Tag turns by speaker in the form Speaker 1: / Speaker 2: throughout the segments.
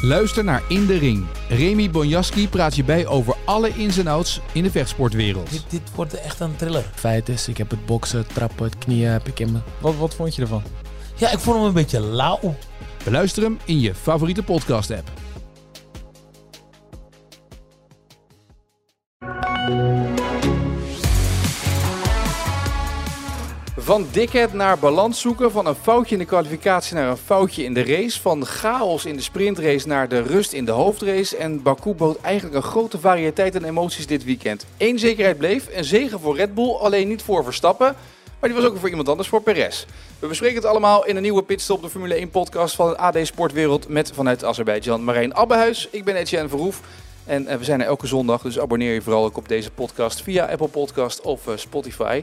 Speaker 1: Luister naar In de Ring. Remy Bonjaski praat je bij over alle ins en outs in de vechtsportwereld.
Speaker 2: Dit, dit wordt echt een thriller.
Speaker 3: Feit is, ik heb het boksen, het trappen, het knieën heb ik in me.
Speaker 4: Wat, wat vond je ervan?
Speaker 2: Ja, ik vond hem een beetje lauw.
Speaker 1: Beluister hem in je favoriete podcast-app. Van dikheid naar balans zoeken, van een foutje in de kwalificatie naar een foutje in de race, van chaos in de sprintrace naar de rust in de hoofdrace. En Baku bood eigenlijk een grote variëteit aan emoties dit weekend. Eén zekerheid bleef, een zegen voor Red Bull, alleen niet voor Verstappen, maar die was ook voor iemand anders, voor Perez. We bespreken het allemaal in een nieuwe pitstop, de Formule 1 podcast van AD Sportwereld met vanuit Azerbeidzjan Marijn Abbehuis. Ik ben Etienne Verhoef. En eh, we zijn er elke zondag, dus abonneer je vooral ook op deze podcast via Apple Podcast of uh, Spotify.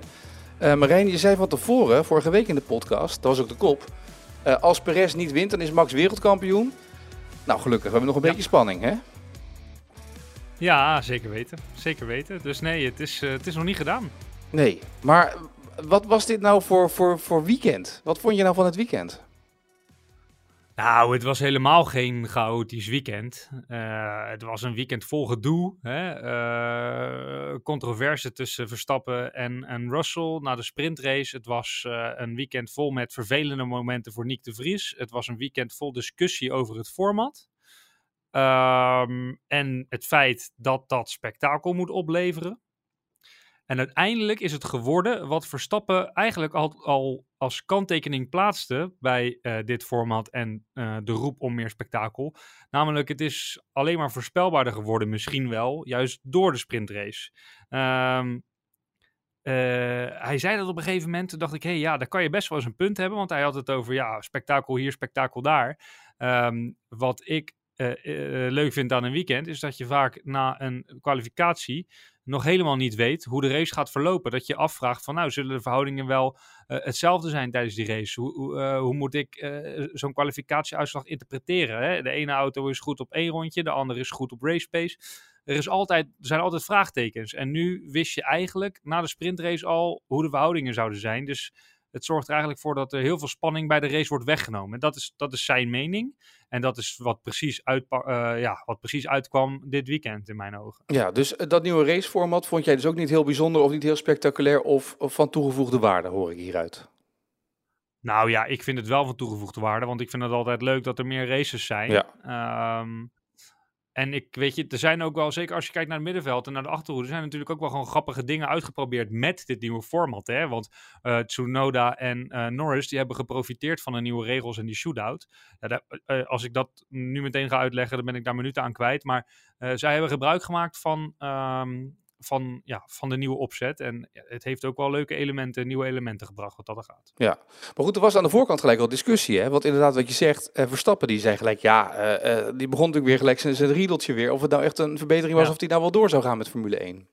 Speaker 1: Uh, Marijn, je zei van tevoren, vorige week in de podcast, dat was ook de kop. Uh, als Perez niet wint, dan is Max wereldkampioen. Nou, gelukkig, we hebben nog een ja. beetje spanning, hè?
Speaker 4: Ja, zeker weten. Zeker weten. Dus nee, het is, uh, het is nog niet gedaan.
Speaker 1: Nee, maar wat was dit nou voor, voor, voor weekend? Wat vond je nou van het weekend?
Speaker 4: Nou, het was helemaal geen chaotisch weekend. Uh, het was een weekend vol gedoe. Hè? Uh, controverse tussen Verstappen en, en Russell na de sprintrace. Het was uh, een weekend vol met vervelende momenten voor Nick de Vries. Het was een weekend vol discussie over het format. Um, en het feit dat dat spektakel moet opleveren. En uiteindelijk is het geworden wat Verstappen eigenlijk al, al als kanttekening plaatste bij uh, dit format en uh, de roep om meer spektakel. Namelijk, het is alleen maar voorspelbaarder geworden, misschien wel, juist door de sprintrace. Um, uh, hij zei dat op een gegeven moment, toen dacht ik, hé, hey, ja, daar kan je best wel eens een punt hebben, want hij had het over, ja, spektakel hier, spektakel daar. Um, wat ik leuk vind aan een weekend, is dat je vaak na een kwalificatie nog helemaal niet weet hoe de race gaat verlopen. Dat je afvraagt van nou, zullen de verhoudingen wel hetzelfde zijn tijdens die race? Hoe, hoe, hoe moet ik uh, zo'n kwalificatieuitslag interpreteren? Hè? De ene auto is goed op één rondje, de andere is goed op race pace. Er, is altijd, er zijn altijd vraagtekens. En nu wist je eigenlijk na de sprintrace al hoe de verhoudingen zouden zijn. Dus het zorgt er eigenlijk voor dat er heel veel spanning bij de race wordt weggenomen. Dat is, dat is zijn mening. En dat is wat precies, uit, uh, ja, wat precies uitkwam dit weekend in mijn ogen.
Speaker 1: Ja, dus dat nieuwe raceformat vond jij dus ook niet heel bijzonder of niet heel spectaculair of, of van toegevoegde waarde, hoor ik hieruit?
Speaker 4: Nou ja, ik vind het wel van toegevoegde waarde, want ik vind het altijd leuk dat er meer races zijn.
Speaker 1: Ja.
Speaker 4: Um, en ik weet je, er zijn ook wel, zeker als je kijkt naar het middenveld en naar de achterhoede, zijn natuurlijk ook wel gewoon grappige dingen uitgeprobeerd met dit nieuwe format. Hè? Want uh, Tsunoda en uh, Norris, die hebben geprofiteerd van de nieuwe regels en die shootout. Ja, daar, uh, als ik dat nu meteen ga uitleggen, dan ben ik daar minuten aan kwijt. Maar zij hebben gebruik gemaakt van, um, van, ja, van de nieuwe opzet. En het heeft ook wel leuke elementen, nieuwe elementen gebracht wat dat er gaat.
Speaker 1: Ja, maar goed, er was aan de voorkant gelijk al discussie. Hè? Want inderdaad, wat je zegt, uh, Verstappen die zei gelijk, ja, uh, uh, die begon natuurlijk weer gelijk zijn, zijn riedeltje weer. Of het nou echt een verbetering was, ja. of die nou wel door zou gaan met Formule 1.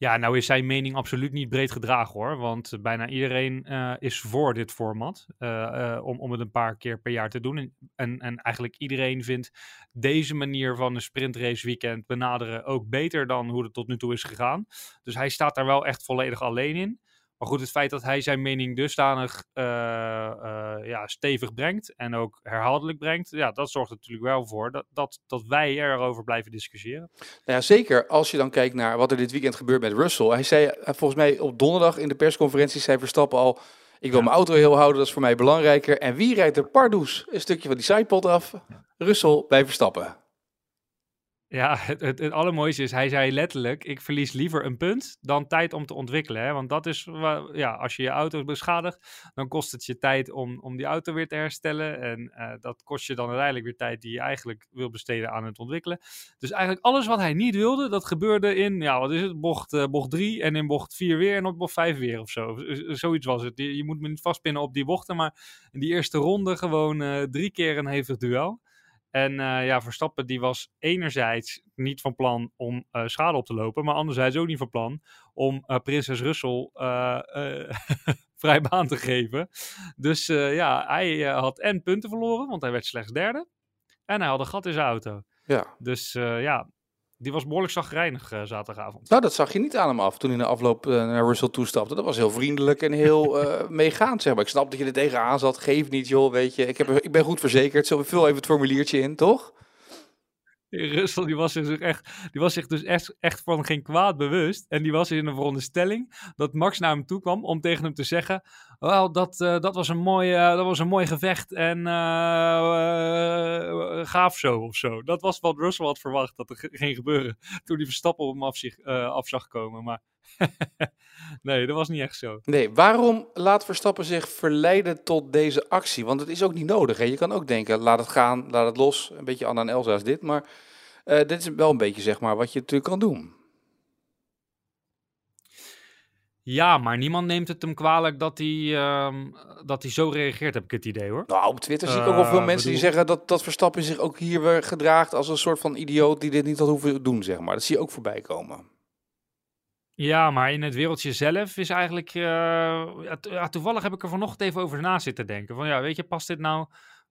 Speaker 4: Ja, nou is zijn mening absoluut niet breed gedragen hoor. Want bijna iedereen uh, is voor dit format. Uh, om, om het een paar keer per jaar te doen. En, en, en, eigenlijk iedereen vindt deze manier van een sprintrace weekend benaderen ook beter dan hoe het tot nu toe is gegaan. Dus hij staat daar wel echt volledig alleen in. Maar goed, het feit dat hij zijn mening dusdanig uh, uh, ja, stevig brengt en ook herhaaldelijk brengt, ja, dat zorgt er natuurlijk wel voor dat, dat, dat wij erover blijven discussiëren.
Speaker 1: Nou ja, zeker als je dan kijkt naar wat er dit weekend gebeurt met Russell. Hij zei volgens mij op donderdag in de persconferentie, zei Verstappen al, ik wil ja. mijn auto heel houden, dat is voor mij belangrijker. En wie rijdt er pardoes een stukje van die sidepod af? Russell bij Verstappen.
Speaker 4: Ja, het, het, allermooiste is, hij zei letterlijk, ik verlies liever een punt dan tijd om te ontwikkelen. Hè? Want dat is, ja, als je je auto beschadigt, dan kost het je tijd om, om die auto weer te herstellen. En uh, dat kost je dan uiteindelijk weer tijd die je eigenlijk wil besteden aan het ontwikkelen. Dus eigenlijk alles wat hij niet wilde, dat gebeurde in, ja, wat is het, bocht, uh, bocht 3 en in bocht 4 weer en op bocht 5 weer of zo. Zoiets was het. Je, moet me niet vastpinnen op die bochten, maar in die eerste ronde gewoon drie keer een hevig duel. En eh, ja, Verstappen die was enerzijds niet van plan om eh, schade op te lopen, maar anderzijds ook niet van plan om eh, prinses Russell vrij baan te geven. Dus ja, hij had en punten verloren, want hij werd slechts derde. En hij had een gat in zijn auto.
Speaker 1: Ja.
Speaker 4: Dus ja, die was behoorlijk zagrijnig eh, zaterdagavond.
Speaker 1: Nou, dat zag je niet aan hem af toen hij in de afloop eh, naar Russell toestapte. Dat was heel vriendelijk en heel eh, meegaand, zeg maar. Ik snap dat je er tegenaan zat. Geef niet, joh, weet je. Ik, heb, ik ben goed verzekerd. Zo vul even het formuliertje in, toch?
Speaker 4: Russell die was zich echt, die was zich dus echt, echt van geen kwaad bewust. En die was in de veronderstelling dat Max naar hem toe kwam om tegen hem te zeggen: Wel, dat, eh, dat, was, een mooi, eh, dat was een mooi gevecht en eh, gaaf zo of zo. Dat was wat Russell had verwacht dat er ging gebeuren toen hij Verstappen op hem af, zich, zag komen. Maar nee, dat was niet echt zo.
Speaker 1: Nee, waarom laat Verstappen zich verleiden tot deze actie? Want het is ook niet nodig. Hè? Je kan ook denken, laat het gaan, laat het los. Een beetje Anna en Elsa is dit. Maar dit is wel een beetje, zeg maar, wat je natuurlijk kan doen.
Speaker 4: Ja, maar niemand neemt het hem kwalijk dat hij, ehm, dat hij zo reageert, heb ik het idee hoor.
Speaker 1: Nou, op Twitter zie ik ook wel veel
Speaker 4: Eh,
Speaker 1: mensen die zeggen dat, dat Verstappen zich ook hier weer gedraagt als een soort van idioot die dit niet had hoeven doen, zeg maar. Dat zie je ook voorbij komen.
Speaker 4: Ja, maar in het wereldje zelf is eigenlijk. eh, ja, to- ja, toevallig heb ik er vanochtend even over na zitten denken. Van ja, weet je, past dit nou,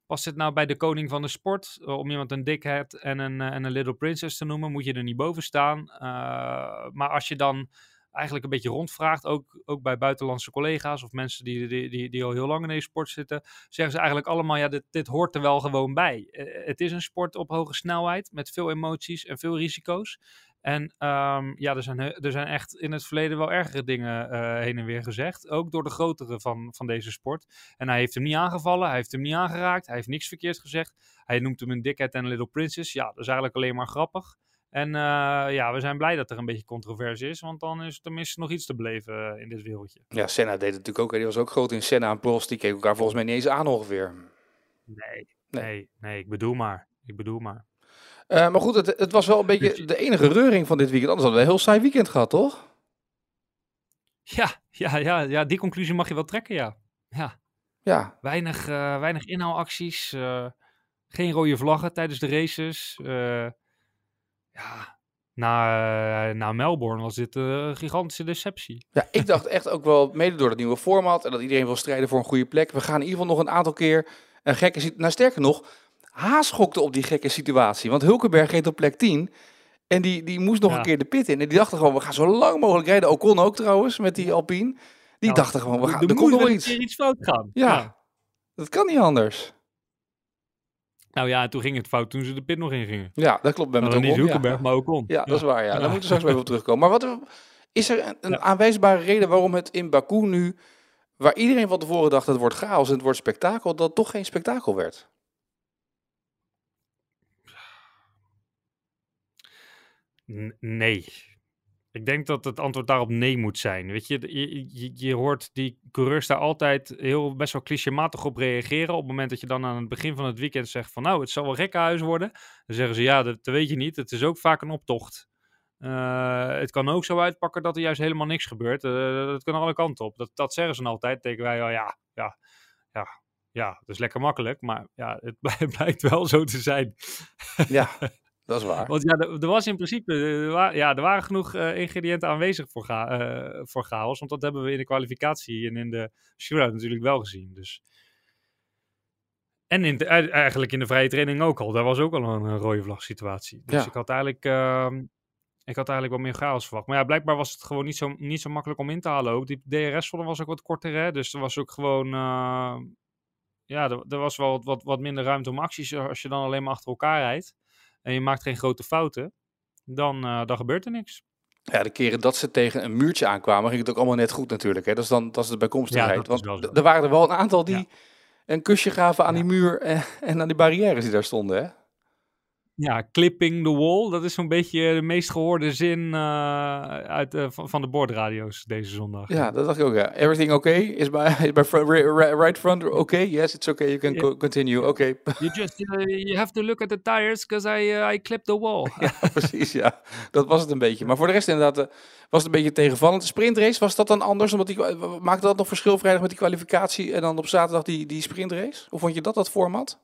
Speaker 4: past dit nou bij de koning van de sport? Eh, om iemand een dickhead en een, en een little princess te noemen, moet je er niet boven staan. Maar als je dan eigenlijk een beetje rondvraagt, ook, ook bij buitenlandse collega's of mensen die, die, die, al heel lang in deze sport zitten, zeggen ze eigenlijk allemaal: ja, dit, dit hoort er wel gewoon bij. Eh, het is een sport op hoge snelheid met veel emoties en veel risico's. En ehm, ja, er zijn, er zijn echt in het verleden wel ergere dingen eh, heen en weer gezegd. Ook door de grotere van, van deze sport. En hij heeft hem niet aangevallen, hij heeft hem niet aangeraakt, hij heeft niks verkeerd gezegd. Hij noemt hem een dickhead en little princess. Ja, dat is eigenlijk alleen maar grappig. En eh, ja, we zijn blij dat er een beetje controverse is, want dan is er tenminste nog iets te beleven eh, in dit wereldje.
Speaker 1: Ja, Senna deed het natuurlijk ook. hè. Die was ook groot in Senna en Prost. Die keken elkaar volgens mij niet eens aan ongeveer.
Speaker 4: Nee,
Speaker 1: Nee.
Speaker 4: nee, nee, ik bedoel maar. Ik bedoel maar.
Speaker 1: Eh, maar goed, het, het was wel een beetje
Speaker 4: je-
Speaker 1: de enige reuring van dit weekend. Anders hadden we een heel saai weekend gehad, toch?
Speaker 4: Ja, ja, ja, ja, die conclusie mag je wel trekken, ja. Ja,
Speaker 1: Ja,
Speaker 4: weinig, weinig inhaalacties. geen rode vlaggen tijdens de races. Ja, na, eh, na Melbourne was dit eh, een gigantische deceptie.
Speaker 1: Ja, ik dacht echt ook wel, mede door het nieuwe format en dat iedereen wil strijden voor een goede plek. We gaan in ieder geval nog een aantal keer een gekke situatie. Nou, sterker nog, Haas gokte op die gekke situatie. Want Hulkenberg reed op plek 10 en die, die moest nog
Speaker 4: Ja.
Speaker 1: een keer de pit in. En die dachten gewoon, we gaan zo lang mogelijk rijden. Ocon ook trouwens, met die Alpine. Die
Speaker 4: Nou,
Speaker 1: dachten gewoon, we gaan,
Speaker 4: er
Speaker 1: komt nog iets.
Speaker 4: iets fout gaan.
Speaker 1: Ja. Dat kan niet anders.
Speaker 4: Nou ja, en toen ging het fout toen ze de pit nog in gingen.
Speaker 1: Ja, dat klopt. Bij
Speaker 4: Nou, niet
Speaker 1: Ocon, ja.
Speaker 4: Hulkenberg, maar ook on.
Speaker 1: Ja, dat is waar. Ja. Daar moeten we straks wel even op terugkomen. Maar wat, is er een, een
Speaker 4: Ja.
Speaker 1: aanwijsbare reden waarom het in Baku nu, waar iedereen van tevoren dacht het wordt chaos en het wordt spektakel, dat toch geen spektakel werd?
Speaker 4: N- nee. Ik denk dat het antwoord daarop nee moet zijn. Weet je, je, je, je hoort die coureurs daar altijd heel best wel clichématig op reageren. Op het moment dat je dan aan het begin van het weekend zegt van nou, het zal wel gekkenhuis worden. Dan zeggen ze ja, dat, dat weet je niet. Het is ook vaak een optocht. Eh, het kan ook zo uitpakken dat er juist helemaal niks gebeurt. Eh, dat kan alle kanten op. Dat, dat zeggen ze dan altijd. Denken wij, oh, ja, ja, ja, ja, dat is lekker makkelijk. Maar ja, het blij- blijkt wel zo te zijn.
Speaker 1: Ja, dat is waar.
Speaker 4: Want ja, er, er was in principe, er, wa- ja, er waren genoeg eh, ingrediënten aanwezig voor, ga, eh, voor chaos. Want dat hebben we in de kwalificatie en in de shootout natuurlijk wel gezien. Dus. En in de- eigenlijk in de vrije training ook al. Daar was ook al een, eh, rode vlag situatie. Dus
Speaker 1: Ja.
Speaker 4: ik had eigenlijk... ehm, ik had eigenlijk wat meer chaos verwacht. Maar ja, blijkbaar was het gewoon niet zo, niet zo makkelijk om in te halen ook. Die DRS-zone was ook wat korter, hè. Dus er was ook gewoon... eh, ja, er, er was wel wat, wat, wat minder ruimte om acties. Als je dan alleen maar achter elkaar rijdt en je maakt geen grote fouten, dan, eh, dan gebeurt er niks.
Speaker 1: Ja, de keren dat ze tegen een muurtje aankwamen, ging het ook allemaal net goed natuurlijk. Hè? Dat is dan dat is de bijkomstigheid.
Speaker 4: Ja,
Speaker 1: Want er waren er wel een aantal die
Speaker 4: Ja.
Speaker 1: een kusje gaven aan
Speaker 4: Ja.
Speaker 1: die muur en, en aan die barrières die daar stonden. Hè?
Speaker 4: Ja, clipping the wall, dat is zo'n beetje de meest gehoorde zin eh, uit, eh, van, van de boordradio's deze zondag.
Speaker 1: Ja, dat dacht ik ook. Ja. Everything okay? Is my, is my front, right front okay? Yes, it's okay. You can
Speaker 4: Ja.
Speaker 1: co- continue. Oké,
Speaker 4: You just uh, you have to look at the tires because I, uh, I clipped the wall.
Speaker 1: precies. Ja, dat was het een beetje. Maar voor de rest inderdaad eh, was het een beetje tegenvallend. De sprintrace, was dat dan anders? Omdat die, maakte dat nog verschil vrijdag met die kwalificatie en dan op zaterdag die, die sprintrace? Hoe vond je dat, dat format?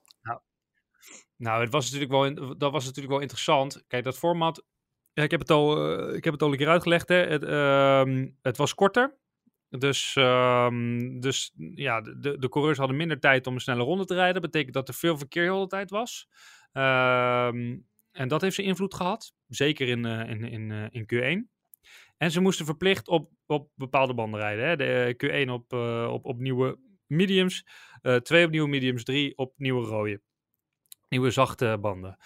Speaker 4: Nou, het was natuurlijk wel, dat was natuurlijk wel interessant. Kijk, dat format, ja, ik, heb het al, eh, ik heb het al een keer uitgelegd. Hè. Het, ehm, het was korter. Dus, ehm, dus ja, de, de, coureurs hadden minder tijd om een snelle ronde te rijden. Dat betekent dat er veel verkeer de tijd was. Ehm, en dat heeft zijn invloed gehad. Zeker in, eh, in, in, eh, in Q1. En ze moesten verplicht op, op bepaalde banden rijden. Hè. De eh, Q1 op, op, op nieuwe mediums. twee op nieuwe mediums. Drie op nieuwe rode. Nieuwe zachte banden.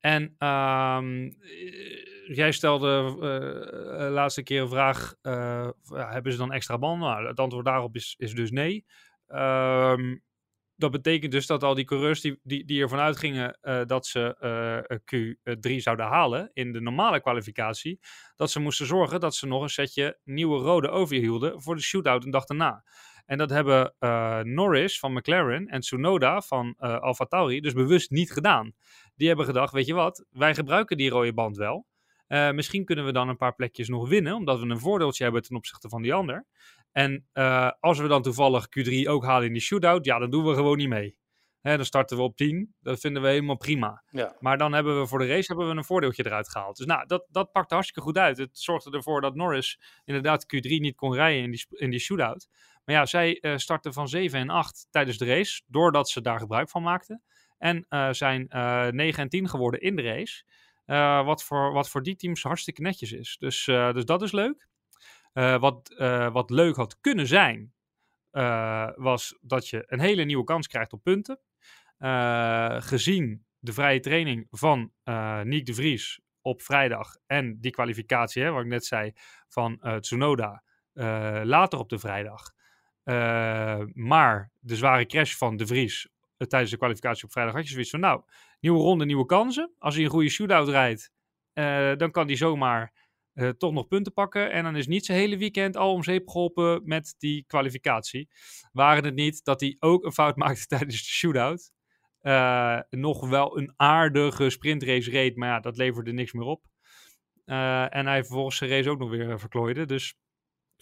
Speaker 4: En ehm, eh, jij stelde eh, eh, laatste keer een vraag: hebben ze dan extra banden? Nou, het antwoord daarop is, is dus nee. Ehm, dat betekent dus dat al die coureurs die, die, die ervan uitgingen dat ze eh, Q3 zouden halen in de normale kwalificatie, dat ze moesten zorgen dat ze nog een setje nieuwe rode overhielden voor de shootout een dag daarna. En dat hebben eh, Norris van McLaren en Tsunoda van eh Alfa Tauri dus bewust niet gedaan. Die hebben gedacht, weet je wat, wij gebruiken die rode band wel. Eh, misschien kunnen we dan een paar plekjes nog winnen, omdat we een voordeeltje hebben ten opzichte van die ander. En eh, als we dan toevallig Q3 ook halen in die shootout, ja, dan doen we gewoon niet mee. Hè, dan starten we op 10. Dat vinden we helemaal prima.
Speaker 1: Ja.
Speaker 4: Maar dan hebben we voor de race hebben we een voordeeltje eruit gehaald. Dus nou, dat, dat pakte hartstikke goed uit. Het zorgde ervoor dat Norris inderdaad Q3 niet kon rijden in die, in die shootout. Maar ja, zij eh, startten van 7 en 8 tijdens de race, doordat ze daar gebruik van maakten. En eh, zijn eh 9 en 10 geworden in de race. Wat, voor, wat voor die teams hartstikke netjes is. Dus, dus dat is leuk. Wat, wat leuk had kunnen zijn, was dat je een hele nieuwe kans krijgt op punten. Gezien de vrije training van Nick de Vries op vrijdag en die kwalificatie, hè, wat ik net zei, van Tsunoda later op de vrijdag. Eh, maar de zware crash van de Vries eh, tijdens de kwalificatie op vrijdag had je zoiets van, nou, nieuwe ronde, nieuwe kansen. Als hij een goede shootout rijdt, eh, dan kan hij zomaar toch nog punten pakken. En dan is niet zijn hele weekend al om zeep geholpen met die kwalificatie. Waren het niet dat hij ook een fout maakte tijdens de shootout. nog wel een aardige sprintrace reed, maar ja, dat leverde niks meer op. En hij vervolgens zijn race ook nog weer verklooide. Dus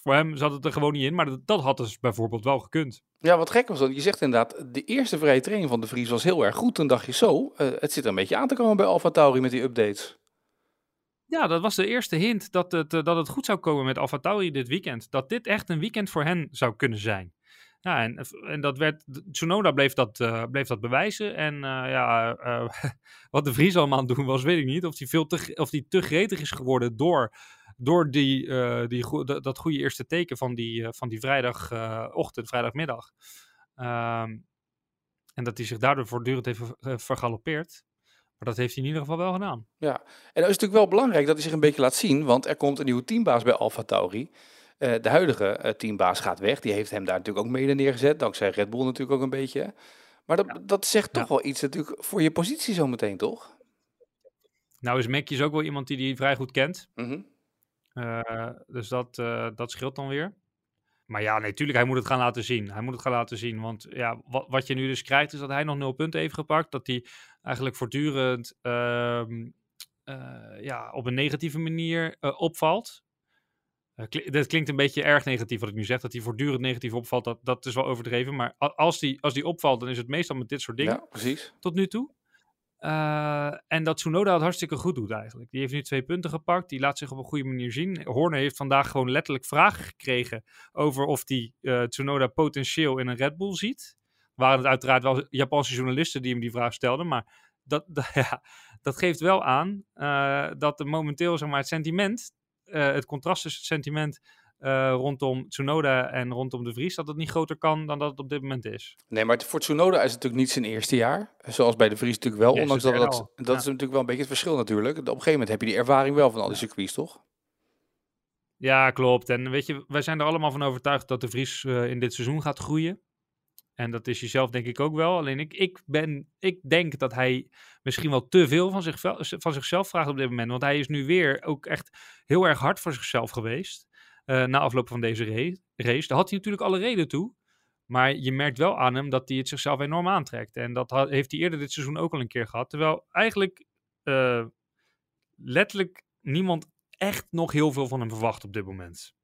Speaker 4: voor hem zat het er gewoon niet in. Maar dat, dat had dus bijvoorbeeld wel gekund.
Speaker 1: Ja, wat gek was dat. Je zegt inderdaad, de eerste vrije training van de Vries was heel erg goed. Toen dacht je zo, eh, het zit er een beetje aan te komen bij Alfa Tauri met die updates.
Speaker 4: Ja, dat was de eerste hint dat het, eh, dat het goed zou komen met AlphaTauri dit weekend. Dat dit echt een weekend voor hen zou kunnen zijn. Ja, en, en dat werd, Tsunoda bleef dat, eh, bleef dat bewijzen. En eh, ja, eh, wat de Vries allemaal aan het doen was, weet ik niet. Of hij veel te, of die te gretig is geworden door, door die, eh, die, dat, dat goede eerste teken van die, eh, van die vrijdagochtend, vrijdagmiddag. Ehm, en dat hij zich daardoor voortdurend heeft ver- vergalopeerd. Maar dat heeft hij in ieder geval wel gedaan.
Speaker 1: Ja, en dan is natuurlijk wel belangrijk dat hij zich een beetje laat zien, want er komt een nieuwe teambaas bij Alfa Tauri. Eh, de huidige eh, teambaas gaat weg, die heeft hem daar natuurlijk ook mede neergezet, dankzij Red Bull natuurlijk ook een beetje. Maar dat, dat zegt toch
Speaker 4: Ja.
Speaker 1: wel iets natuurlijk voor je positie zometeen, toch?
Speaker 4: Nou is Mekjes ook wel iemand die die vrij goed kent.
Speaker 1: Mhm.
Speaker 4: Eh, dus dat, eh, dat scheelt dan weer. Maar ja, natuurlijk, hij moet het gaan laten zien. Hij moet het gaan laten zien. Want ja, wat, wat je nu dus krijgt, is dat hij nog nul punten heeft gepakt. Dat hij eigenlijk voortdurend ehm, eh, ja, op een negatieve manier opvalt. Kli- dat klinkt een beetje erg negatief wat ik nu zeg. Dat hij voortdurend negatief opvalt, dat, dat is wel overdreven. Maar als die, als die opvalt, dan is het meestal met dit soort dingen
Speaker 1: Ja, precies.
Speaker 4: tot nu toe. Eh, en dat Tsunoda het hartstikke goed doet eigenlijk. Die heeft nu twee punten gepakt. Die laat zich op een goede manier zien. Horner heeft vandaag gewoon letterlijk vragen gekregen over of die eh, Tsunoda potentieel in een Red Bull ziet. Waren het uiteraard wel Japanse journalisten die hem die vraag stelden. Maar dat, dat, ja, dat geeft wel aan eh, dat er momenteel zeg maar, het sentiment, het contrast tussen het sentiment eh, rondom Tsunoda en rondom de Vries, dat het niet groter kan dan dat het op dit moment is.
Speaker 1: Nee, maar voor Tsunoda is het natuurlijk niet zijn eerste jaar. Zoals bij de Vries natuurlijk wel, ondanks dat dat, dat
Speaker 4: Ja.
Speaker 1: is natuurlijk wel een beetje het verschil natuurlijk. Op een gegeven moment heb je die ervaring wel van al die circuits, toch?
Speaker 4: Ja, klopt. En weet je, wij zijn er allemaal van overtuigd dat de Vries eh, in dit seizoen gaat groeien. En dat is jezelf denk ik ook wel. Alleen ik, ik, ben, ik denk dat hij misschien wel te veel van, zich, van zichzelf vraagt op dit moment. Want hij is nu weer ook echt heel erg hard voor zichzelf geweest. Eh, na afloop van deze ra- race. Daar had hij natuurlijk alle reden toe. Maar je merkt wel aan hem dat hij het zichzelf enorm aantrekt. En dat ha- heeft hij eerder dit seizoen ook al een keer gehad. Terwijl eigenlijk eh, letterlijk niemand echt nog heel veel van hem verwacht op dit moment.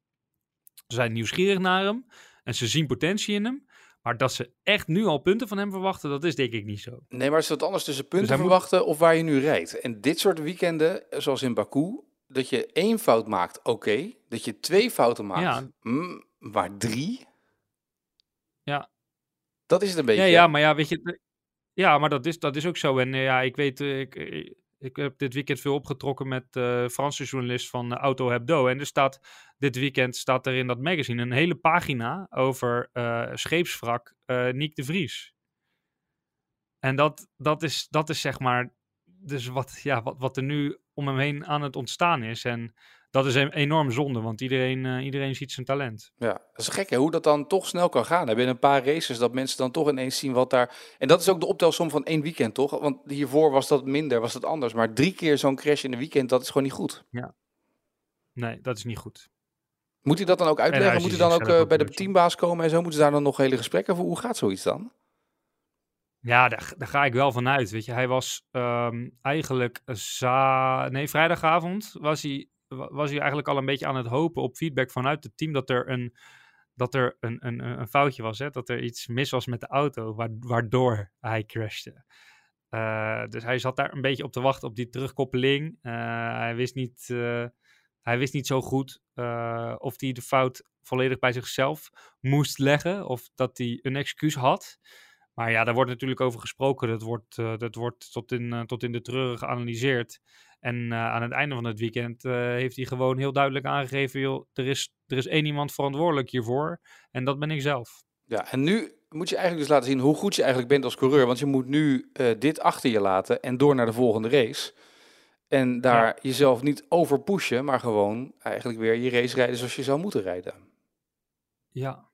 Speaker 4: Ze zijn nieuwsgierig naar hem en ze zien potentie in hem. Maar dat ze echt nu al punten van hem verwachten, dat is denk ik niet zo.
Speaker 1: Nee, maar is dat anders tussen punten
Speaker 4: hij moet-
Speaker 1: verwachten of waar je nu rijdt? En dit soort weekenden, zoals in Baku, dat je één fout maakt, oké. Dat je twee fouten maakt,
Speaker 4: Ja.
Speaker 1: mm, maar drie?
Speaker 4: Ja.
Speaker 1: Dat is het een beetje.
Speaker 4: Ja, ja, maar ja, weet je, ja, maar dat is, dat is ook zo. En eh, ja, ik weet, eh, ik, eh, ik heb dit weekend veel opgetrokken met eh Franse journalist van Auto Hebdo. En er staat, dit weekend staat er in dat magazine een hele pagina over eh, scheepswrak Niek de Vries. En dat, dat, is, dat is zeg maar, dus wat, ja, wat, wat er nu om hem heen aan het ontstaan is. En dat is een enorm zonde, want iedereen, eh, iedereen ziet zijn talent.
Speaker 1: Ja, dat is gek hè, hoe dat dan toch snel kan gaan. hè. Binnen een paar races dat mensen dan toch ineens zien wat daar... En dat is ook de optelsom van één weekend, toch? Want hiervoor was dat minder, was dat anders. Maar drie keer zo'n crash in een weekend, dat is gewoon niet goed.
Speaker 4: Nee, dat is niet goed.
Speaker 1: Moet hij dat dan ook uitleggen? Moet hij dan ook eh,
Speaker 4: ook
Speaker 1: bij de teambaas komen en zo? Moeten ze daar dan nog hele gesprekken voor? Hoe gaat zoiets dan?
Speaker 4: Ja, daar, daar ga ik wel van uit. Weet je, hij was ehm, eigenlijk za nee, vrijdagavond was hij, wa- was hij eigenlijk al een beetje aan het hopen op feedback vanuit het team dat er een, dat er een, een, een foutje was. Hè? Dat er iets mis was met de auto, wa- waardoor hij crashte. Eh, dus hij zat daar een beetje op te wachten op die terugkoppeling. Eh, hij, wist niet, eh, hij wist niet zo goed of hij de fout volledig bij zichzelf moest leggen of dat hij een excuus had. Maar ja, daar wordt natuurlijk over gesproken. Dat wordt, eh, dat wordt tot, in, eh, tot in de treuren geanalyseerd. En eh, aan het einde van het weekend heeft hij gewoon heel duidelijk aangegeven: joh, er, is, er is één iemand verantwoordelijk hiervoor. En dat ben ik zelf.
Speaker 1: Ja, en nu moet je eigenlijk dus laten zien hoe goed je eigenlijk bent als coureur. Want je moet nu dit achter je laten en door naar de volgende race. En daar
Speaker 4: Ja.
Speaker 1: jezelf niet over pushen, maar gewoon eigenlijk weer je race rijden zoals je zou moeten rijden.
Speaker 4: Ja,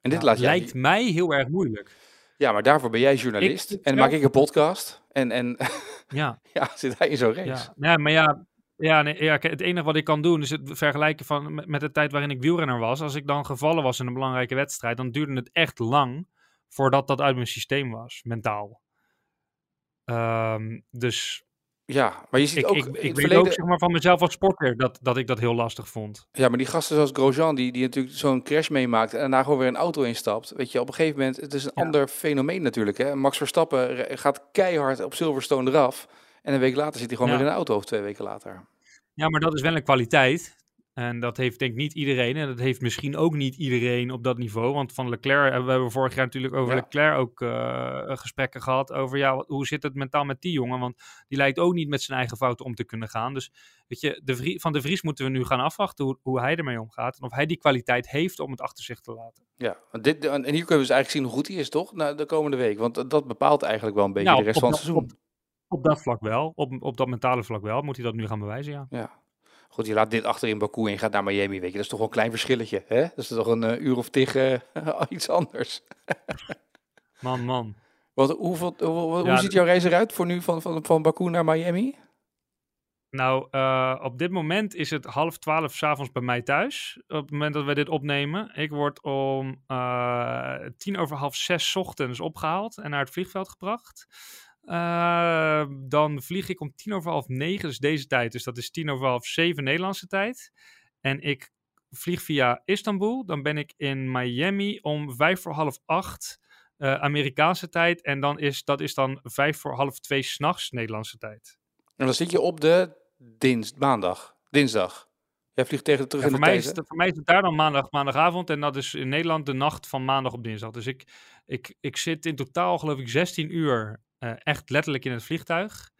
Speaker 1: En dit
Speaker 4: Ja,
Speaker 1: laat je
Speaker 4: lijkt mij heel erg moeilijk.
Speaker 1: Ja, maar daarvoor ben jij journalist.
Speaker 4: Ik-
Speaker 1: en maak ik een podcast. En, en
Speaker 4: Ja,
Speaker 1: ja, zit hij in zo'n race.
Speaker 4: ja. ja maar ja. Ja, nee, ja, het enige wat ik kan doen is het vergelijken van, met, met de tijd waarin ik wielrenner was. Als ik dan gevallen was in een belangrijke wedstrijd, dan duurde het echt lang voordat dat uit mijn systeem was, mentaal. Ehm, dus
Speaker 1: Ja, maar je ziet
Speaker 4: ik,
Speaker 1: ook
Speaker 4: ik, ik
Speaker 1: het
Speaker 4: weet
Speaker 1: verleden...
Speaker 4: ook zeg maar, van mezelf als sporter dat, dat ik dat heel lastig vond.
Speaker 1: Ja, maar die gasten zoals Grosjean, die, die natuurlijk zo'n crash meemaakt en daarna gewoon weer een auto instapt. Weet je, op een gegeven moment, het is een
Speaker 4: Ja.
Speaker 1: ander fenomeen natuurlijk. Hè? Max Verstappen gaat keihard op Silverstone eraf. En een week later zit hij gewoon
Speaker 4: Ja.
Speaker 1: weer in een auto, of twee weken later.
Speaker 4: Ja, maar dat is wel een kwaliteit. En dat heeft denk ik niet iedereen. En dat heeft misschien ook niet iedereen op dat niveau. Want van Leclerc hebben we hebben vorig jaar natuurlijk over
Speaker 1: Ja.
Speaker 4: Leclerc ook eh, gesprekken gehad. Over ja, wat- hoe zit het mentaal met die jongen? Want die lijkt ook niet met zijn eigen fouten om te kunnen gaan. Dus weet je, de van de Vries moeten we nu gaan afwachten hoe, hoe hij ermee omgaat. En of hij die kwaliteit heeft om het achter zich te laten.
Speaker 1: Ja, dit, en hier kunnen we dus eigenlijk zien hoe goed hij is, toch? Nou, de komende week. Want dat bepaalt eigenlijk wel een beetje
Speaker 4: Nou,
Speaker 1: de rest van het seizoen.
Speaker 4: Op dat vlak wel. Op, op dat mentale vlak wel. Moet hij dat nu gaan bewijzen, ja.
Speaker 1: Ja. Goed, je laat dit achter in Baku en je gaat naar Miami, weet je. Dat is toch wel een klein verschilletje, hè? Dat is toch een eh, uur of tig eh, iets anders.
Speaker 4: Man, man.
Speaker 1: Hoeveel, hoe, hoe
Speaker 4: Ja,
Speaker 1: ziet jouw reis eruit voor nu van, van, van Baku naar Miami?
Speaker 4: Nou, eh, op dit moment is het half twaalf s'avonds bij mij thuis. Op het moment dat we dit opnemen. Ik word om tien over half zes 's ochtends opgehaald en naar het vliegveld gebracht. Eh, dan vlieg ik om tien over half negen, dus deze tijd. Dus dat is tien over half zeven Nederlandse tijd. En ik vlieg via Istanbul. Dan ben ik in Miami om vijf voor half acht eh, Amerikaanse tijd. En dan is, dat is dan vijf voor half twee s'nachts Nederlandse tijd.
Speaker 1: En dan zit je op de dins, maandag, dinsdag. Jij vliegt tegen terug
Speaker 4: Ja,
Speaker 1: in
Speaker 4: voor,
Speaker 1: de
Speaker 4: mij
Speaker 1: tijd,
Speaker 4: is
Speaker 1: hè?
Speaker 4: het, voor mij is het daar dan maandag, maandagavond. En dat is in Nederland de nacht van maandag op dinsdag. Dus ik, ik, ik zit in totaal, geloof ik, 16 uur eh, echt letterlijk in het vliegtuig.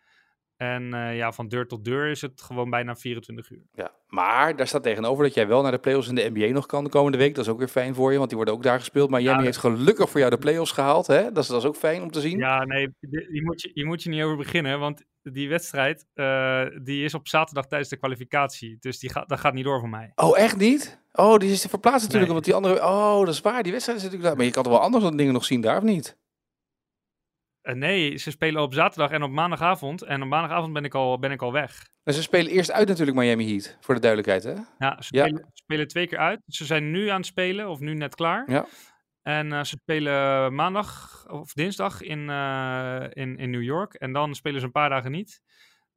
Speaker 4: En eh, ja, van deur tot deur is het gewoon bijna 24 uur.
Speaker 1: Ja, maar daar staat tegenover dat jij wel naar de play-offs in de NBA nog kan de komende week. Dat is ook weer fijn voor je, want die worden ook daar gespeeld. Maar
Speaker 4: Ja,
Speaker 1: heeft gelukkig voor jou de play-offs gehaald, hè? Dat is, dat is ook fijn om te zien.
Speaker 4: Ja, nee, die, die moet je, die moet je niet over beginnen. Want die wedstrijd, eh, die is op zaterdag tijdens de kwalificatie. Dus die gaat, dat gaat niet door voor mij.
Speaker 1: Oh, echt niet? Oh, die is verplaatst natuurlijk,
Speaker 4: Nee.
Speaker 1: want die andere... Oh, dat is waar, die wedstrijd is natuurlijk daar. Maar je kan toch wel andere dingen nog zien daar, of niet?
Speaker 4: Eh, nee, ze spelen op zaterdag en op maandagavond. En op maandagavond ben ik al, ben ik al weg.
Speaker 1: En ze spelen eerst uit natuurlijk Miami Heat, voor de duidelijkheid, hè?
Speaker 4: Ja, ze
Speaker 1: Ja.
Speaker 4: Spelen, spelen twee keer uit. Ze zijn nu aan het spelen, of nu net klaar.
Speaker 1: Ja.
Speaker 4: En eh, ze spelen maandag of dinsdag in, eh, in, in New York. En dan spelen ze een paar dagen niet.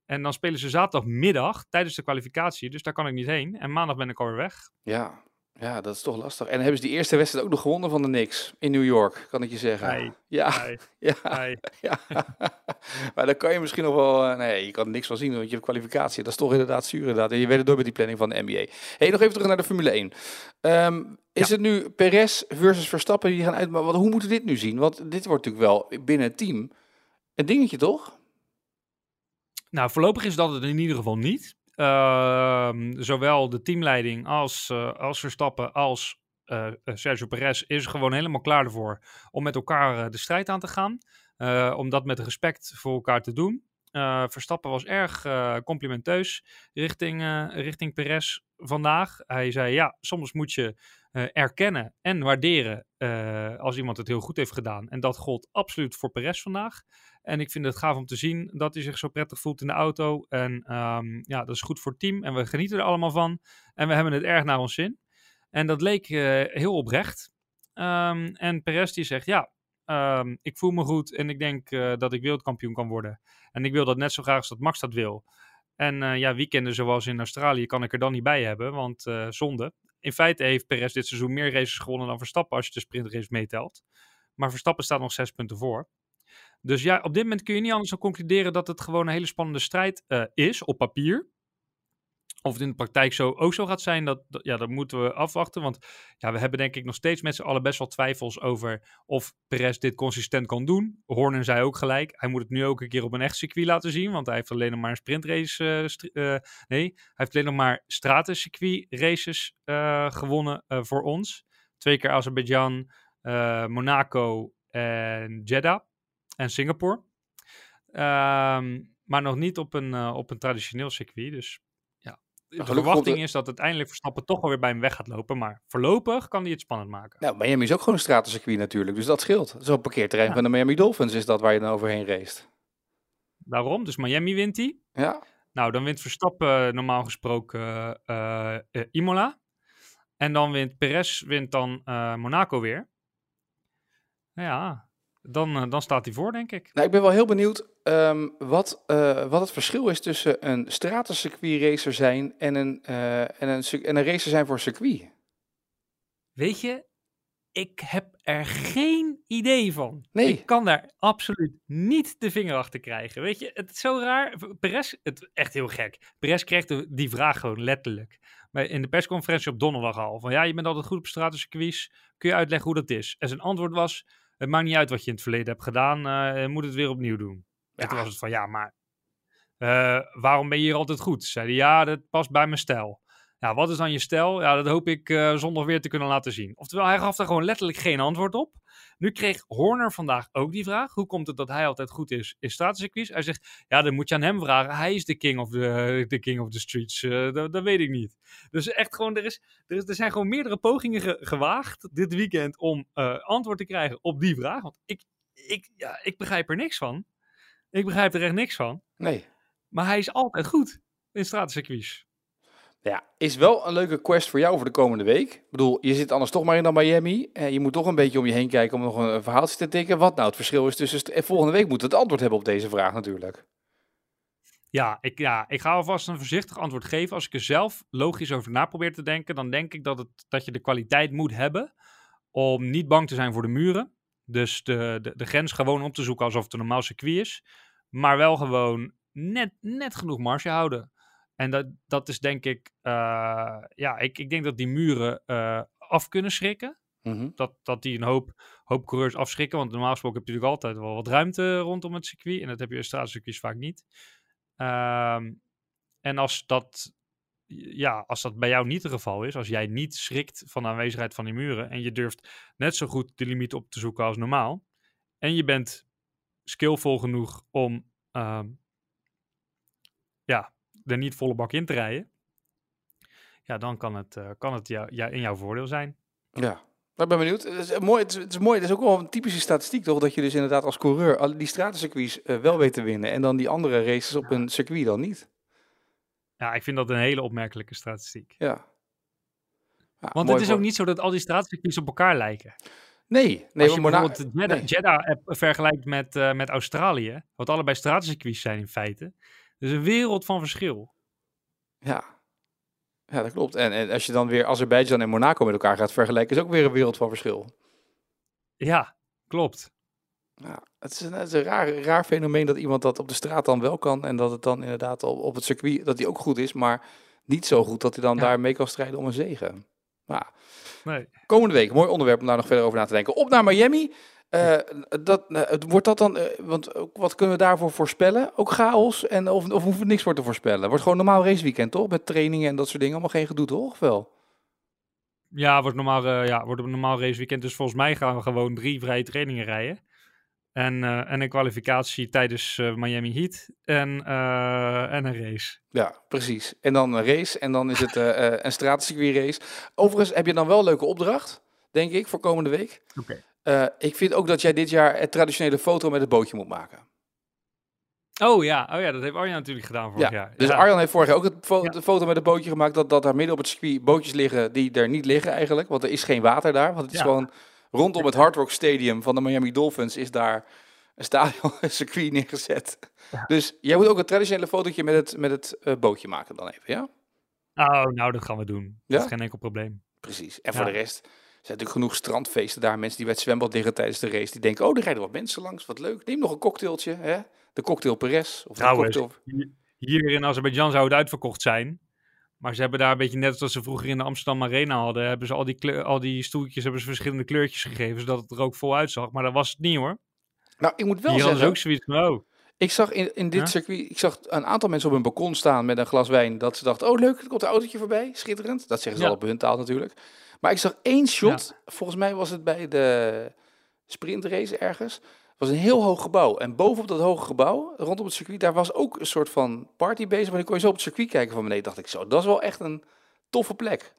Speaker 4: En dan spelen ze zaterdagmiddag tijdens de kwalificatie. Dus daar kan ik niet heen. En maandag ben ik alweer weg.
Speaker 1: Ja. Ja, dat is toch lastig. En hebben ze die eerste wedstrijd ook nog gewonnen van de Knicks in New York, kan ik je zeggen.
Speaker 4: Nee.
Speaker 1: Ja,
Speaker 4: Nee,
Speaker 1: ja,
Speaker 4: nee.
Speaker 1: ja. maar dan kan je misschien nog wel... eh, nee, je kan er niks van zien, want je hebt kwalificatie. Dat is toch inderdaad zuur inderdaad. En je weet het door met die planning van de NBA. hey, nog even terug naar de Formule 1. Ehm, is het nu Perez versus Verstappen die gaan uit... Maar wat, hoe moeten we dit nu zien? Want dit wordt natuurlijk wel binnen het team een dingetje, toch?
Speaker 4: Nou, voorlopig is dat het in ieder geval niet. Ehm, zowel de teamleiding als, eh, als Verstappen als eh, eh, Sergio Perez is gewoon helemaal klaar ervoor om met elkaar de strijd aan te gaan. Om dat met respect voor elkaar te doen. Verstappen was erg complimenteus richting, eh, richting Perez vandaag. Hij zei ja, soms moet je eh, erkennen en waarderen eh, als iemand het heel goed heeft gedaan. En dat gold absoluut voor Perez vandaag. En ik vind het gaaf om te zien dat hij zich zo prettig voelt in de auto. En ehm, ja, dat is goed voor het team. En we genieten er allemaal van. En we hebben het erg naar ons zin. En dat leek eh, heel oprecht. Ehm, en Perez die zegt, ja, ehm, ik voel me goed en ik denk dat ik wereldkampioen kan worden. En ik wil dat net zo graag als dat Max dat wil. En ja, weekenden zoals in Australië kan ik er dan niet bij hebben, want zonde. In feite heeft Perez dit seizoen meer races gewonnen dan Verstappen als je de sprintrace meetelt. Maar Verstappen staat nog zes punten voor. Dus ja, op dit moment kun je niet anders dan concluderen dat het gewoon een hele spannende strijd eh, is op papier. Of het in de praktijk zo ook zo gaat zijn, dat, ja, dat moeten we afwachten. Want ja, we hebben denk ik nog steeds met z'n allen best wel twijfels over of Perez dit consistent kan doen. Horner zei ook gelijk, hij moet het nu ook een keer op een echt circuit laten zien. Want hij heeft alleen nog maar een sprintrace, eh, eh, nee, hij heeft alleen nog maar stratencircuit races eh, gewonnen voor ons. Twee keer Azerbeidzjan, Monaco en Jeddah en Singapore. Ehm, maar nog niet op een, op een traditioneel circuit. Dus de
Speaker 1: komt
Speaker 4: verwachting
Speaker 1: er-
Speaker 4: is dat uiteindelijk Verstappen toch wel weer bij hem weg gaat lopen. Maar voorlopig kan hij het spannend maken.
Speaker 1: Nou, Miami is ook gewoon een stratencircuit natuurlijk, dus dat scheelt. Zo'n parkeerterrein
Speaker 4: Ja.
Speaker 1: van de Miami Dolphins is dat waar je dan overheen race.
Speaker 4: Daarom, dus Miami wint hij.
Speaker 1: Ja,
Speaker 4: Nou, dan wint Verstappen eh, normaal gesproken eh, eh, Imola. En dan wint Perez wint dan eh, Monaco weer. Nou Ja, dan, eh, dan staat hij voor, denk ik.
Speaker 1: nou, ik ben wel heel benieuwd ehm, wat, eh, wat het verschil is tussen een stratencircuit racer zijn en een, eh, en, een, en een racer zijn voor een circuit.
Speaker 4: Weet je, ik heb er geen idee van.
Speaker 1: Nee.
Speaker 4: Ik kan daar absoluut niet de vinger achter krijgen. Weet je, het is zo raar. Perez, het echt heel gek. Perez kreeg de- die vraag gewoon letterlijk. In de persconferentie op donderdag al. Van ja, je bent altijd goed op stratencircuits. Kun je uitleggen hoe dat is? En zijn antwoord was, het maakt niet uit wat je in het verleden hebt gedaan. eh, je moet het weer opnieuw doen. En toen was het van, ja, maar eh, waarom ben je hier altijd goed? Zei hij, ja, dat past bij mijn stijl. Ja, wat is dan je stijl? Ja, dat hoop ik eh, zondag weer te kunnen laten zien. Oftewel, hij gaf daar gewoon letterlijk geen antwoord op. Nu kreeg Horner vandaag ook die vraag. Hoe komt het dat hij altijd goed is in stratencircuits? Hij zegt, ja, dan moet je aan hem vragen. Hij is de king of the, de king of the streets. Eh, dat, dat weet ik niet. Dus echt gewoon, er, is, er, is, er zijn gewoon meerdere pogingen ge- gewaagd dit weekend om eh, antwoord te krijgen op die vraag. Want ik, ik, ja, ik begrijp er niks van. Ik begrijp er echt niks van.
Speaker 1: Nee.
Speaker 4: Maar hij is altijd goed in stratencircuits.
Speaker 1: Ja, is wel een leuke quest voor jou voor de komende week. Ik bedoel, je zit anders toch maar in dan Miami. En je moet toch een beetje om je heen kijken om nog een, verhaaltje te tikken. Wat nou het verschil is tussen... En volgende week moeten we het antwoord hebben op deze vraag natuurlijk.
Speaker 4: Ja ik, ja, ik ga alvast een voorzichtig antwoord geven. Als ik er zelf logisch over na probeer te denken, dan denk ik dat, het, dat je de kwaliteit moet hebben om niet bang te zijn voor de muren. Dus de, de, de grens gewoon op te zoeken alsof het een normaal circuit is. Maar wel gewoon net, net genoeg marge houden. En dat, dat is denk ik, eh, ja, ik, ik denk dat die muren eh, af kunnen schrikken.
Speaker 1: Mhm.
Speaker 4: dat, dat die een hoop, hoop coureurs afschrikken. Want normaal gesproken heb je natuurlijk altijd wel wat ruimte rondom het circuit. En dat heb je in straatcircuits vaak niet. Ehm, en als dat, ja, als dat bij jou niet het geval is, als jij niet schrikt van de aanwezigheid van die muren en je durft net zo goed de limiet op te zoeken als normaal, en je bent skillvol genoeg om ehm, ja, er niet volle bak in te rijden, ja, dan kan het, eh, kan het jou, ja, in jouw voordeel zijn.
Speaker 1: Ja. Maar ik ben benieuwd. Het is, mooi, het, is, het is mooi. Het is ook wel een typische statistiek toch? Dat je dus inderdaad als coureur al die stratencircuits eh, wel weet te winnen. En dan die andere races op een circuit dan niet.
Speaker 4: Ja, ik vind dat een hele opmerkelijke statistiek.
Speaker 1: Ja. Ja,
Speaker 4: Want het is
Speaker 1: voor-
Speaker 4: ook niet zo dat al die straatcircuits op elkaar lijken.
Speaker 1: Nee, nee
Speaker 4: Als je bijvoorbeeld Jeddah,
Speaker 1: nee.
Speaker 4: Jeddah vergelijkt met, eh, met Australië, wat allebei straatcircuits zijn in feite, dus een wereld van verschil.
Speaker 1: Ja. Ja, dat klopt. En, en als je dan weer Azerbeidzjan en Monaco met elkaar gaat vergelijken, is ook weer een wereld van verschil.
Speaker 4: Ja, klopt.
Speaker 1: Ja, het is een, het is een raar, raar fenomeen dat iemand dat op de straat dan wel kan. En dat het dan inderdaad op, op het circuit, dat hij ook goed is, maar niet zo goed dat hij dan
Speaker 4: Ja.
Speaker 1: daar mee kan strijden om een zegen. Maar
Speaker 4: Nee.
Speaker 1: komende week, mooi onderwerp om daar nog verder over na te denken. Op naar Miami. Eh, dat, eh, wordt dat dan, eh, want wat kunnen we daarvoor voorspellen? Ook chaos? En of, of hoeven we niks voor te voorspellen? Wordt gewoon normaal raceweekend, toch? Met trainingen en dat soort dingen. Allemaal geen gedoe, toch? Of wel?
Speaker 4: Ja, wordt normaal, ja, wordt een normaal raceweekend. Dus volgens mij gaan we gewoon drie vrije trainingen rijden. En, en een kwalificatie tijdens Miami Heat. En, en een race.
Speaker 1: Ja, precies. En dan een race. En dan is het een straatcircuit race. Overigens heb je dan wel een leuke opdracht, denk ik, voor komende week.
Speaker 4: Oké.
Speaker 1: Eh, ik vind ook dat jij dit jaar het traditionele foto met het bootje moet maken.
Speaker 4: Oh ja, oh ja, dat heeft Arjan natuurlijk gedaan vorig
Speaker 1: ja,
Speaker 4: jaar.
Speaker 1: dus
Speaker 4: ja.
Speaker 1: Arjan heeft vorig jaar ook het fo-
Speaker 4: Ja.
Speaker 1: de foto met het bootje gemaakt. Dat, dat daar midden op het circuit bootjes liggen die er niet liggen eigenlijk. Want er is geen water daar. Want het is gewoon rondom het Hard Rock Stadium van de Miami Dolphins is daar een stadion, een circuit neergezet. Dus jij moet ook een traditionele fotootje met het, met het eh, bootje maken dan even, ja?
Speaker 4: Oh, nou, dat gaan we doen.
Speaker 1: Ja?
Speaker 4: Dat is geen enkel probleem.
Speaker 1: Precies. En voor de rest zijn natuurlijk genoeg strandfeesten daar. Mensen die bij het zwembad liggen tijdens de race. Die denken, oh, er rijden wat mensen langs. Wat leuk. Neem nog een cocktailtje. Hè? De cocktail Perez. Of de cocktail...
Speaker 4: Hier in Azerbeidzjan zou het uitverkocht zijn. Maar ze hebben daar een beetje net zoals ze vroeger in de Amsterdam Arena hadden. Hebben ze al die, kleur- al die stoeltjes hebben ze verschillende kleurtjes gegeven. Zodat het er ook vol uitzag. Maar dat was het niet hoor.
Speaker 1: Nou, ik moet wel
Speaker 4: Hier
Speaker 1: zeggen,
Speaker 4: ook zoiets van, oh.
Speaker 1: ik zag in, in dit
Speaker 4: Ja?
Speaker 1: circuit, ik zag een aantal mensen op een balkon staan met een glas wijn. Dat ze dachten, oh leuk, er komt een autootje voorbij. Schitterend. Dat zeggen ze
Speaker 4: Ja.
Speaker 1: al op hun taal natuurlijk. Maar ik zag één shot. Volgens mij was het bij de sprintrace ergens. Het was een heel hoog gebouw. En bovenop dat hoge gebouw, rondom het circuit, daar was ook een soort van party bezig. Maar dan kon je zo op het circuit kijken van beneden. Dacht ik zo, dat is wel echt een toffe plek.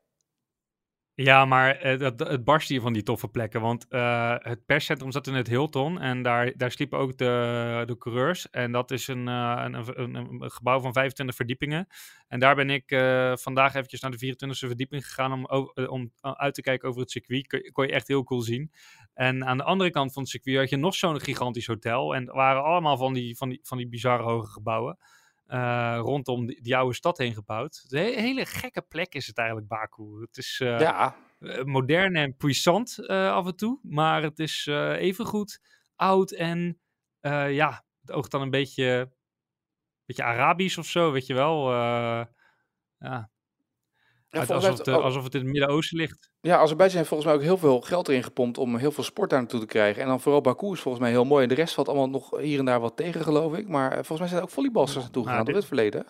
Speaker 4: Ja, maar dat, het barst hier van die toffe plekken. Want eh, het perscentrum zat in het Hilton. En daar, daar sliepen ook de, de coureurs. En dat is een, eh, een, een, gebouw van 25 verdiepingen. En daar ben ik eh, vandaag eventjes naar de 24e verdieping gegaan. Om, om uit te kijken over het circuit. Kon, kon je echt heel cool zien. En aan de andere kant van het circuit had je nog zo'n gigantisch hotel. En het waren allemaal van die, van die, van die bizarre hoge gebouwen. Eh, rondom die, die oude stad heen gebouwd. Een he- hele gekke plek is het eigenlijk, Baku. Het is... eh,
Speaker 1: ja,
Speaker 4: eh, modern en puissant af en toe. Maar het is evengoed oud en ja, het oogt dan een beetje, beetje Arabisch of zo, weet je wel. Ja, uit- alsof, het, eh, alsof het in het Midden-Oosten ligt.
Speaker 1: ja, Azerbeidzjan heeft volgens mij ook heel veel geld erin gepompt om heel veel sport daar naartoe te krijgen. En dan vooral Baku is volgens mij heel mooi. En de rest valt allemaal nog hier en daar wat tegen, geloof ik. Maar eh, volgens mij zijn er ook volleybalsters naartoe
Speaker 4: Nou,
Speaker 1: gegaan,
Speaker 4: dit-
Speaker 1: door het verleden.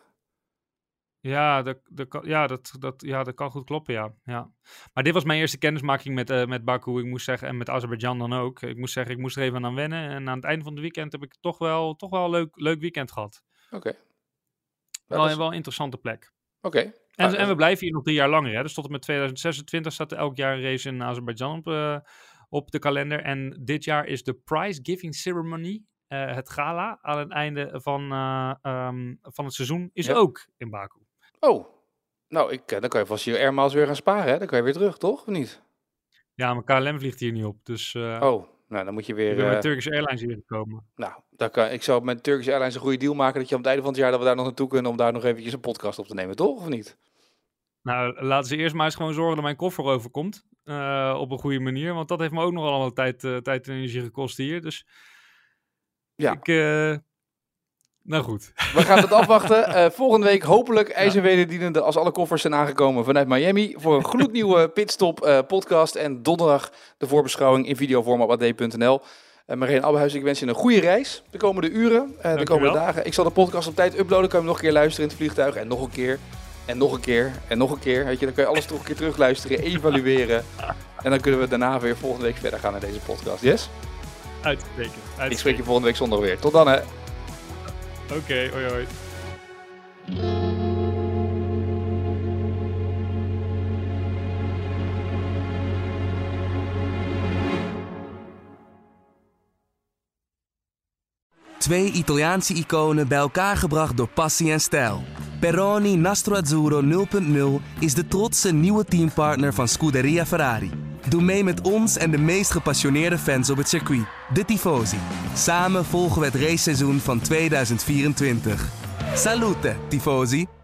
Speaker 4: Ja, dat, dat, kan, ja, dat, dat, ja, dat kan goed kloppen, ja. ja. Maar dit was mijn eerste kennismaking met, eh, met Baku, ik moest zeggen, en met Azerbeidzjan dan ook. Ik moest zeggen, ik moest er even aan wennen. En aan het einde van het weekend heb ik toch wel, toch wel een leuk, leuk weekend gehad.
Speaker 1: Oké.
Speaker 4: Wel,
Speaker 1: dat is-
Speaker 4: wel een interessante plek.
Speaker 1: Oké.
Speaker 4: En,
Speaker 1: Nou,
Speaker 4: en we blijven hier nog drie jaar langer. Hè? Dus tot en met 2026 staat er elk jaar een race in Azerbeidzjan op, eh, op de kalender. En dit jaar is de prize giving ceremony, eh, het gala, aan het einde van, eh, ehm, van het seizoen, is
Speaker 1: Ja.
Speaker 4: ook in Baku.
Speaker 1: Oh, nou, ik, dan kan je vast je airmiles weer gaan sparen, hè? Dan kan je weer terug, toch? Of niet?
Speaker 4: Ja, maar KLM vliegt hier niet op. Dus
Speaker 1: Oh, nou, dan moet je weer...
Speaker 4: met Turkish Airlines hier gekomen.
Speaker 1: nou, dan kan, ik zou met Turkish Airlines een goede deal maken dat je aan het einde van het jaar dat we daar nog naartoe kunnen om daar nog eventjes een podcast op te nemen, toch? Of niet?
Speaker 4: Nou, laten ze eerst maar eens gewoon zorgen dat mijn koffer overkomt. eh, op een goede manier. Want dat heeft me ook nog allemaal tijd, eh, tijd en energie gekost hier. Dus
Speaker 1: Ja.
Speaker 4: ik... eh, nou goed.
Speaker 1: We gaan het afwachten. Volgende week hopelijk ijzerwederdienende als alle koffers zijn aangekomen vanuit Miami voor een gloednieuwe Pitstop podcast. En donderdag de voorbeschouwing in videovorm op ad.nl. Uh, Marijn Abbehuis, ik wens je een goede reis de komende uren, eh, de komende dagen. Ik zal de podcast op tijd uploaden, kan je hem nog een keer luisteren in het vliegtuig. En nog een keer, en nog een keer, en nog een keer. Weet je, dan kan je alles toch een keer terugluisteren, evalueren. En dan kunnen we daarna weer volgende week verder gaan in deze podcast. Yes?
Speaker 4: Uitstekend.
Speaker 1: Ik spreek je volgende week zondag weer. Tot dan hè.
Speaker 4: Oké, hoi hoi.
Speaker 5: Twee Italiaanse iconen bij elkaar gebracht door passie en stijl. Peroni Nastro Azzurro 0.0 is de trotse nieuwe teampartner van Scuderia Ferrari. Doe mee met ons en de meest gepassioneerde fans op het circuit, de Tifosi. Samen volgen we het raceseizoen van 2024. Salute, Tifosi!